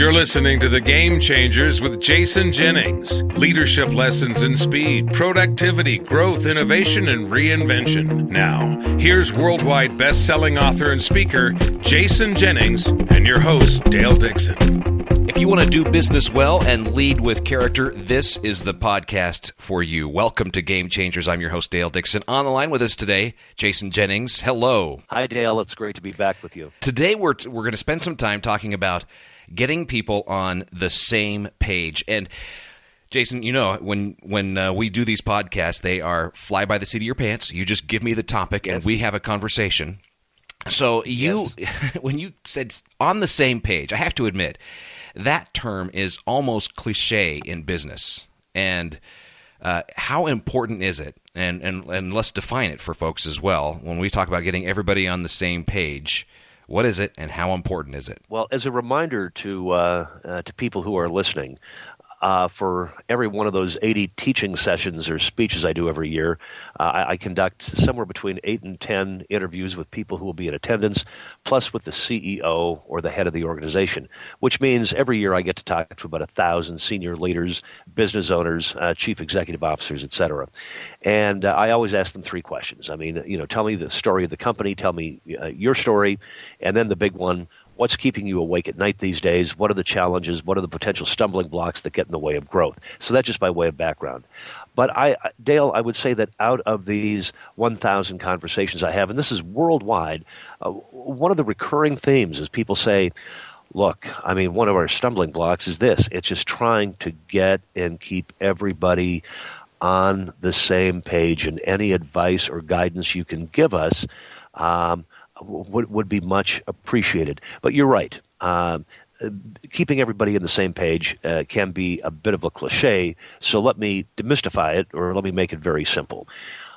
You're listening to The Game Changers with Jason Jennings. Leadership lessons in speed, productivity, growth, innovation, and reinvention. Now, here's worldwide best selling author and speaker, Jason Jennings, and your host, Dale Dixon. If you want to do business well and lead with character, this is the podcast for you. Welcome to Game Changers. I'm your host, Dale Dixon. On the line with us today, Jason Jennings. Hello. Hi, Dale. It's great to be back with you. Today, we're, we're going to spend some time talking about getting people on the same page. And Jason, you know when when uh, we do these podcasts, they are fly by the seat of your pants. You just give me the topic, yes. and we have a conversation. So you, yes. when you said on the same page, I have to admit that term is almost cliche in business. And uh, how important is it? And, and and let's define it for folks as well. When we talk about getting everybody on the same page, what is it, and how important is it? Well, as a reminder to uh, uh, to people who are listening, uh, for every one of those 80 teaching sessions or speeches I do every year, uh, I, I, conduct somewhere between 8 and 10 interviews with people who will be in attendance, plus with the CEO or the head of the organization, which means every year I get to talk to about a thousand senior leaders, business owners, uh, chief executive officers, etc. And uh, I always ask them three questions. I mean, you know, tell me the story of the company, tell me uh, your story, and then the big one, what's keeping you awake at night these days? What are the challenges? What are the potential stumbling blocks that get in the way of growth? So that's just by way of background. But I, Dale, I would say that out of these 1,000 conversations I have, and this is worldwide, uh, one of the recurring themes is people say, look, I mean, one of our stumbling blocks is this it's just trying to get and keep everybody on the same page, and any advice or guidance you can give us. Um, would, would be much appreciated. But you're right. Um, keeping everybody in the same page uh, can be a bit of a cliche. So let me demystify it, or let me make it very simple.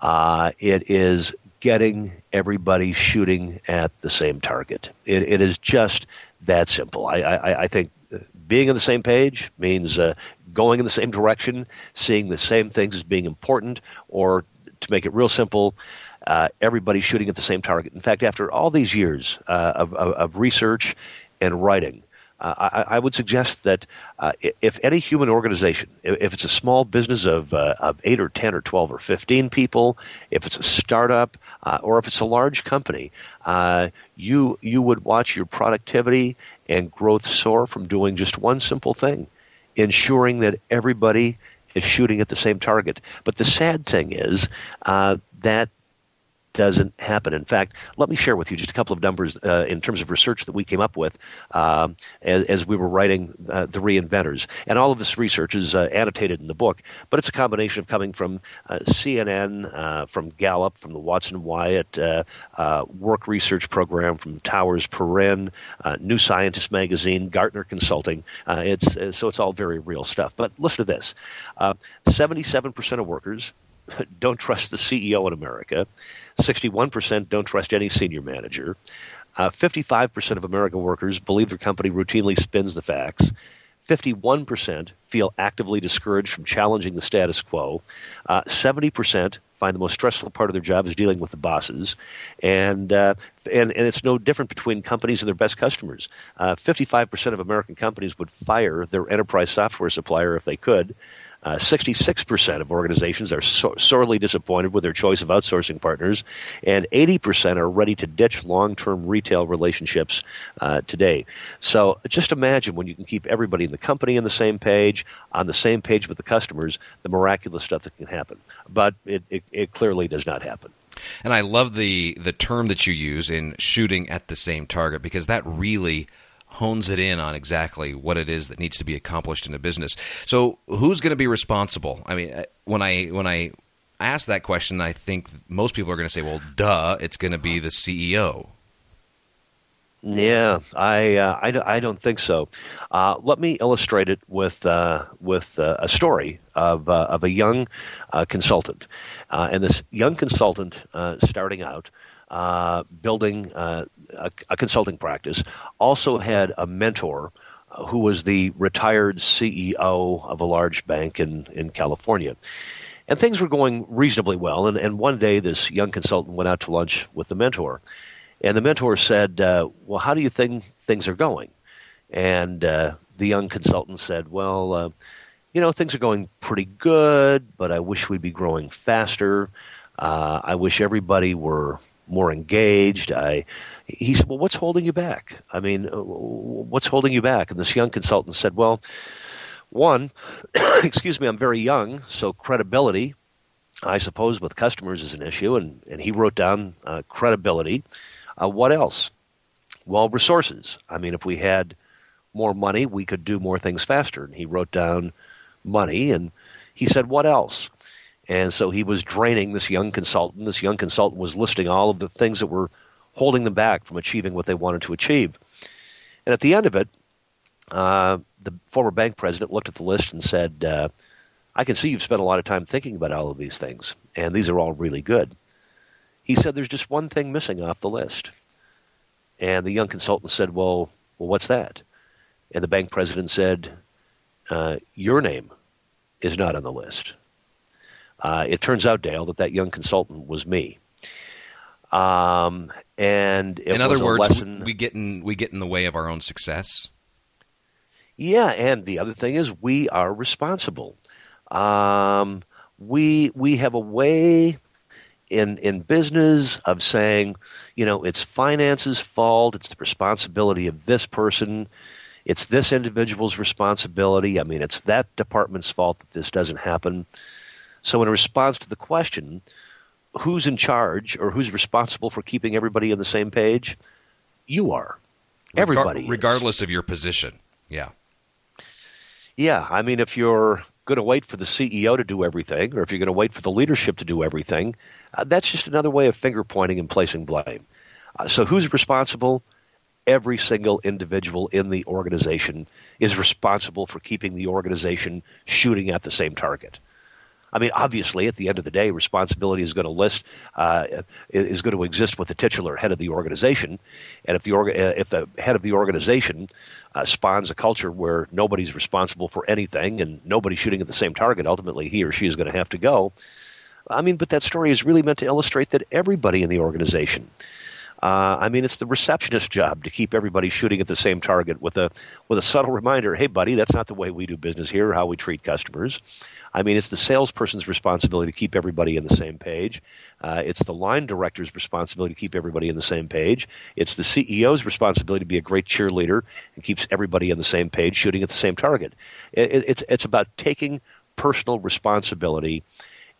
Uh, it is getting everybody shooting at the same target. It, it is just that simple. I, I, I, think being on the same page means uh, going in the same direction, seeing the same things as being important, or to make it real simple, uh, everybody shooting at the same target. In fact, after all these years uh, of, of, of, research and writing, uh, I, I, would suggest that uh, if any human organization, if it's a small business of, uh, of 8 or 10 or 12 or 15 people, if it's a startup, or if it's a large company, you, you would watch your productivity and growth soar from doing just one simple thing ensuring that everybody is shooting at the same target. But the sad thing is uh, that doesn't happen. In fact, let me share with you just a couple of numbers uh, in terms of research that we came up with um, as, as, we were writing uh, The Reinventors. And all of this research is uh, annotated in the book, but it's a combination of coming from uh, CNN, uh, from Gallup, from the Watson Wyatt uh, Work Research Program, from Towers Perrin, New Scientist Magazine, Gartner Consulting. it's, so it's all very real stuff. But listen to this 77% of workers don't trust the CEO in America. 61% don't trust any senior manager. Uh, 55% of American workers believe their company routinely spins the facts. 51% feel actively discouraged from challenging the status quo. Uh, 70% find the most stressful part of their job is dealing with the bosses. And, uh, and, and it's no different between companies and their best customers. Uh, 55% of American companies would fire their enterprise software supplier if they could. Uh, 66% of organizations are so- sorely disappointed with their choice of outsourcing partners, and 80% are ready to ditch long term retail relationships uh, today. So just imagine when you can keep everybody in the company on the same page, on the same page with the customers, the miraculous stuff that can happen. But it, it, it clearly does not happen. And I love the, the term that you use in shooting at the same target because that really hones it in on exactly what it is that needs to be accomplished in a business. So, who's going to be responsible? I mean, uh, when I when I ask that question, I think most people are going to say, "Well, duh, it's going to be the CEO." Yeah, I, uh, I, I, don't think so. Uh, let me illustrate it with uh, with uh, a story of uh, of a young consultant, and this young consultant starting out uh, building uh, a, a, consulting practice, also had a mentor uh, who was the retired CEO of a large bank in, in California. And things were going reasonably well. And, and one day, this young consultant went out to lunch with the mentor. And the mentor said, uh, Well, how do you think things are going? And uh, the young consultant said, Well, uh, you know, things are going pretty good, but I wish we'd be growing faster. Uh, I wish everybody were more engaged. I, he said, Well, what's holding you back? I mean, uh, what's holding you back? And this young consultant said, Well, one, excuse me, I'm very young, so credibility, I suppose, with customers is an issue. And, and he wrote down uh, credibility. Uh, what else? Well, resources. I mean, if we had more money, we could do more things faster. And he wrote down money, and he said, What else? And so he was draining this young consultant. This young consultant was listing all of the things that were holding them back from achieving what they wanted to achieve. And at the end of it, uh, the former bank president looked at the list and said, uh, I can see you've spent a lot of time thinking about all of these things, and these are all really good. He said, There's just one thing missing off the list. And the young consultant said, Well, well what's that? And the bank president said, uh, Your name is not on the list. Uh, it turns out, Dale, that that young consultant was me. Um, and in other words, lesson, we get in we get in the way of our own success. Yeah, and the other thing is we are responsible. Um, we we have a way in in business of saying, you know, it's finance's fault, it's the responsibility of this person, it's this individual's responsibility. I mean, it's that department's fault that this doesn't happen. So, in response to the question, who's in charge or who's responsible for keeping everybody on the same page? You are. Everybody. Regar- regardless of your position. Yeah. Yeah. I mean, if you're going to wait for the CEO to do everything, or if you're going to wait for the leadership to do everything, uh, that's just another way of finger pointing and placing blame. Uh, so, who's responsible? Every single individual in the organization is responsible for keeping the organization shooting at the same target. I mean, obviously, at the end of the day, responsibility is going to list uh, is going to exist with the titular head of the organization, and if the uh, if the head of the organization uh, spawns a culture where nobody's responsible for anything and nobody's shooting at the same target, ultimately he or she is going to have to go. I mean, but that story is really meant to illustrate that everybody in the organization. Uh, I mean, it's the receptionist's job to keep everybody shooting at the same target with a with a subtle reminder. Hey, buddy, that's not the way we do business here. Or how we treat customers. I mean, it's the salesperson's responsibility to keep everybody in the same page. Uh, it's the line director's responsibility to keep everybody in the same page. It's the CEO's responsibility to be a great cheerleader and keeps everybody on the same page, shooting at the same target. It, it, it's it's about taking personal responsibility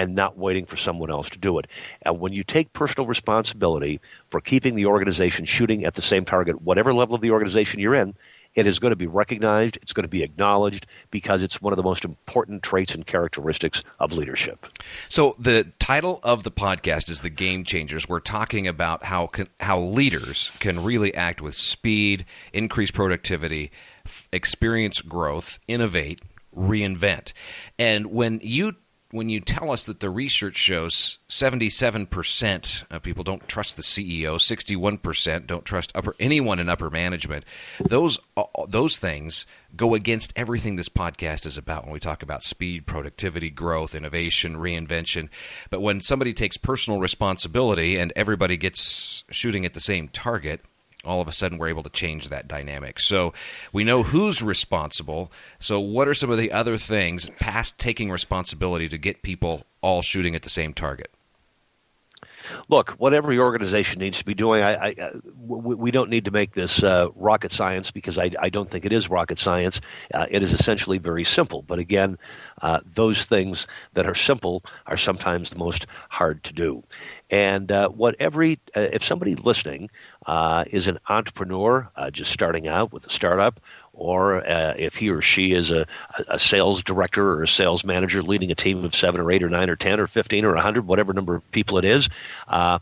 and not waiting for someone else to do it. And when you take personal responsibility for keeping the organization shooting at the same target, whatever level of the organization you're in, it is going to be recognized, it's going to be acknowledged because it's one of the most important traits and characteristics of leadership. So the title of the podcast is The Game Changers. We're talking about how can, how leaders can really act with speed, increase productivity, f- experience growth, innovate, reinvent. And when you when you tell us that the research shows 77% of people don't trust the CEO, 61% don't trust upper anyone in upper management, those uh, those things go against everything this podcast is about when we talk about speed, productivity, growth, innovation, reinvention. But when somebody takes personal responsibility and everybody gets shooting at the same target, all of a sudden we're able to change that dynamic. So we know who's responsible. So what are some of the other things past taking responsibility to get people all shooting at the same target? Look, what every organization needs to be doing, I, I, we don't need to make this uh, rocket science because I, I, don't think it is rocket science. Uh, it is essentially very simple. But again, uh, those things that are simple are sometimes the most hard to do. And uh, what every, uh, if somebody listening uh, is an entrepreneur uh, just starting out with a startup, or uh, if he or she is a, a, sales director or a sales manager leading a team of seven or eight or nine or ten or fifteen or a hundred, whatever number of people it is, uh,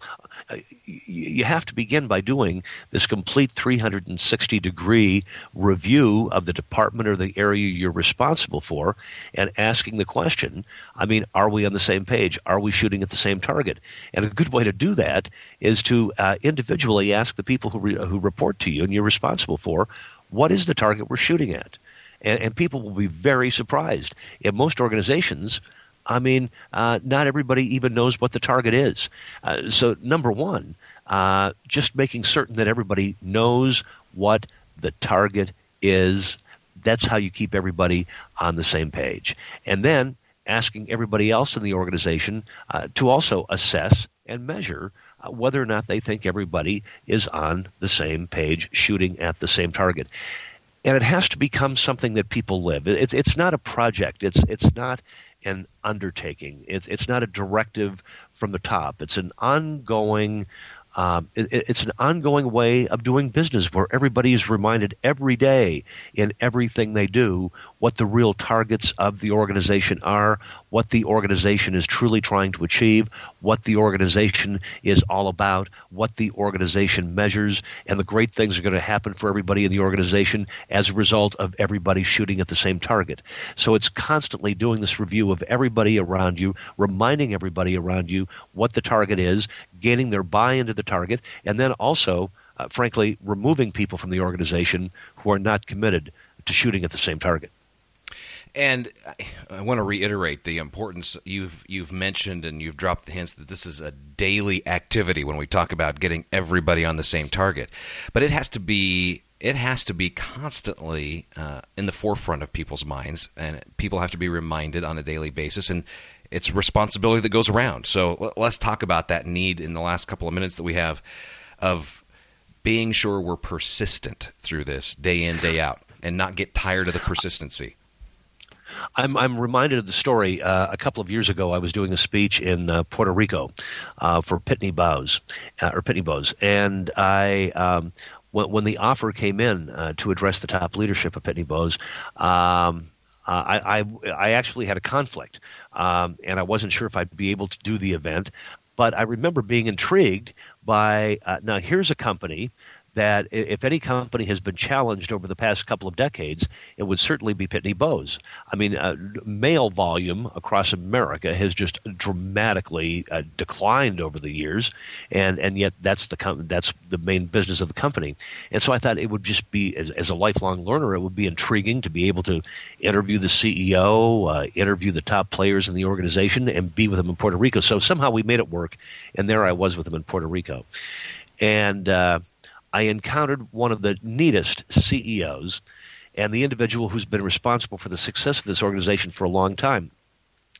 you have to begin by doing this complete 360 degree review of the department or the area you're responsible for and asking the question I mean, are we on the same page? Are we shooting at the same target? And a good way to do that is to uh, individually ask the people who, re- who report to you and you're responsible for what is the target we're shooting at? And, and people will be very surprised. In most organizations, I mean, uh, not everybody even knows what the target is. Uh, so, number one, uh, just making certain that everybody knows what the target is That's how you keep everybody on the same page. And then asking everybody else in the organization uh, to also assess and measure uh, whether or not they think everybody is on the same page, shooting at the same target. And it has to become something that people live. It's, it's not a project. It's, it's not an undertaking. It's, it's not a directive from the top. It's an ongoing um, it, it's an ongoing way of doing business where everybody is reminded every day in everything they do what the real targets of the organization are, what the organization is truly trying to achieve, what the organization is all about, what the organization measures, and the great things are going to happen for everybody in the organization as a result of everybody shooting at the same target. So it's constantly doing this review of everybody around you, reminding everybody around you what the target is, gaining their buy into the target, and then also, uh, frankly, removing people from the organization who are not committed to shooting at the same target. And I want to reiterate the importance you've you've mentioned and you've dropped the hints that this is a daily activity when we talk about getting everybody on the same target. But it has to be it has to be constantly uh, in the forefront of people's minds, and people have to be reminded on a daily basis. And it's responsibility that goes around. So let's talk about that need in the last couple of minutes that we have of being sure we're persistent through this day in day out and not get tired of the persistency. I'm, I'm reminded of the story. Uh, a couple of years ago, I was doing a speech in uh, Puerto Rico uh, for Pitney Bowes, uh, or Pitney Bowes, and I. Um, when, the offer came in uh, to address the top leadership of Pitney Bowes, um, I, I, I, actually had a conflict, um, and I wasn't sure if I'd be able to do the event. But I remember being intrigued by uh, now here's a company that if any company has been challenged over the past couple of decades, it would certainly be Pitney Bowes. I mean, uh, mail volume across America has just dramatically uh, declined over the years, and, and yet that's the com- that's the main business of the company. And so I thought it would just be, as, as a lifelong learner, it would be intriguing to be able to interview the CEO, uh, interview the top players in the organization, and be with them in Puerto Rico. So somehow we made it work, and there I was with them in Puerto Rico. And uh, I encountered one of the neatest CEOs and the individual who's been responsible for the success of this organization for a long time.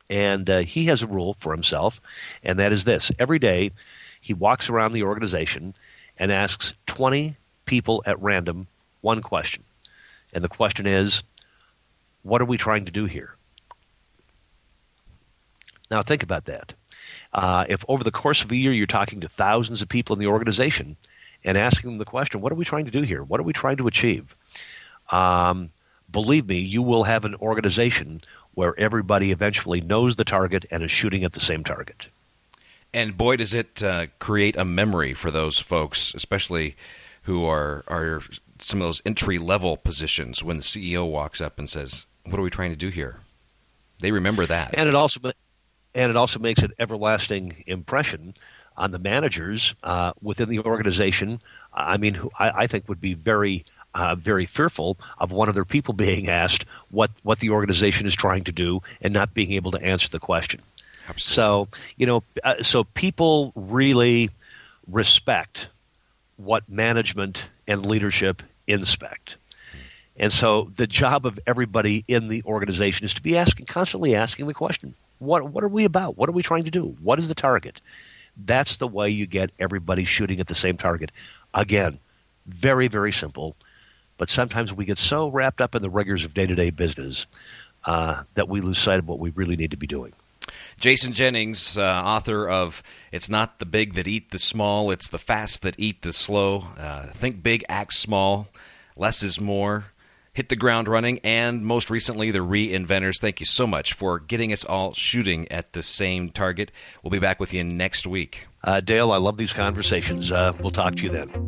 And uh, he has a rule for himself, and that is this every day he walks around the organization and asks 20 people at random one question. And the question is, what are we trying to do here? Now, think about that. Uh, if over the course of a year you're talking to thousands of people in the organization, and asking them the question, what are we trying to do here? What are we trying to achieve? Um, believe me, you will have an organization where everybody eventually knows the target and is shooting at the same target. And boy, does it uh, create a memory for those folks, especially who are are some of those entry level positions. When the CEO walks up and says, "What are we trying to do here?" They remember that, and it also and it also makes an everlasting impression on the managers uh, within the organization. I mean, who I, I think would be very, uh, very fearful of one of their people being asked what what the organization is trying to do and not being able to answer the question. Absolutely. So you know, uh, so people really respect what management and leadership inspect. And so the job of everybody in the organization is to be asking, constantly asking the question, what, what are we about? What are we trying to do? What is the target? That's the way you get everybody shooting at the same target. Again, very, very simple. But sometimes we get so wrapped up in the rigors of day to day business uh, that we lose sight of what we really need to be doing. Jason Jennings, uh, author of It's Not the Big That Eat the Small, It's the Fast That Eat the Slow. Uh, think big, act small. Less is more hit the ground running, and most recently, the reinventors. Thank you so much for getting us all shooting at the same target. We'll be back with you next week. Uh, Dale, I love these conversations. Uh, we'll talk to you then.